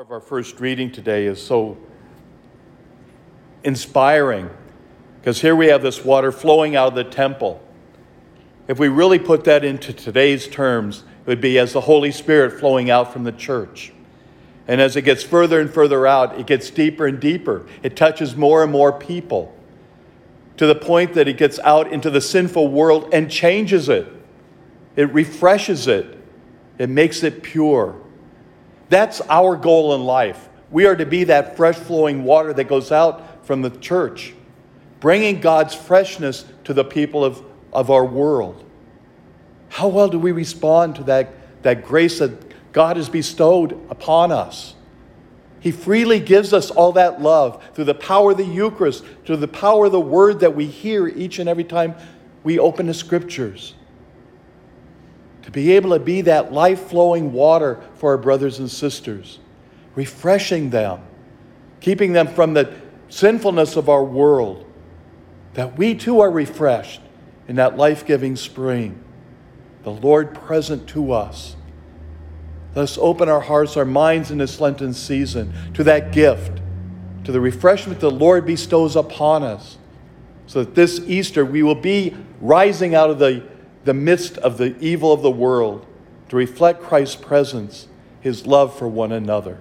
of our first reading today is so inspiring because here we have this water flowing out of the temple. If we really put that into today's terms, it would be as the Holy Spirit flowing out from the church. And as it gets further and further out, it gets deeper and deeper. It touches more and more people to the point that it gets out into the sinful world and changes it. It refreshes it, it makes it pure. That's our goal in life. We are to be that fresh flowing water that goes out from the church, bringing God's freshness to the people of, of our world. How well do we respond to that, that grace that God has bestowed upon us? He freely gives us all that love through the power of the Eucharist, through the power of the word that we hear each and every time we open the scriptures to be able to be that life flowing water for our brothers and sisters, refreshing them, keeping them from the sinfulness of our world, that we too are refreshed in that life giving spring, the Lord present to us. Let us open our hearts, our minds in this Lenten season to that gift, to the refreshment the Lord bestows upon us, so that this Easter we will be rising out of the the midst of the evil of the world to reflect Christ's presence, his love for one another.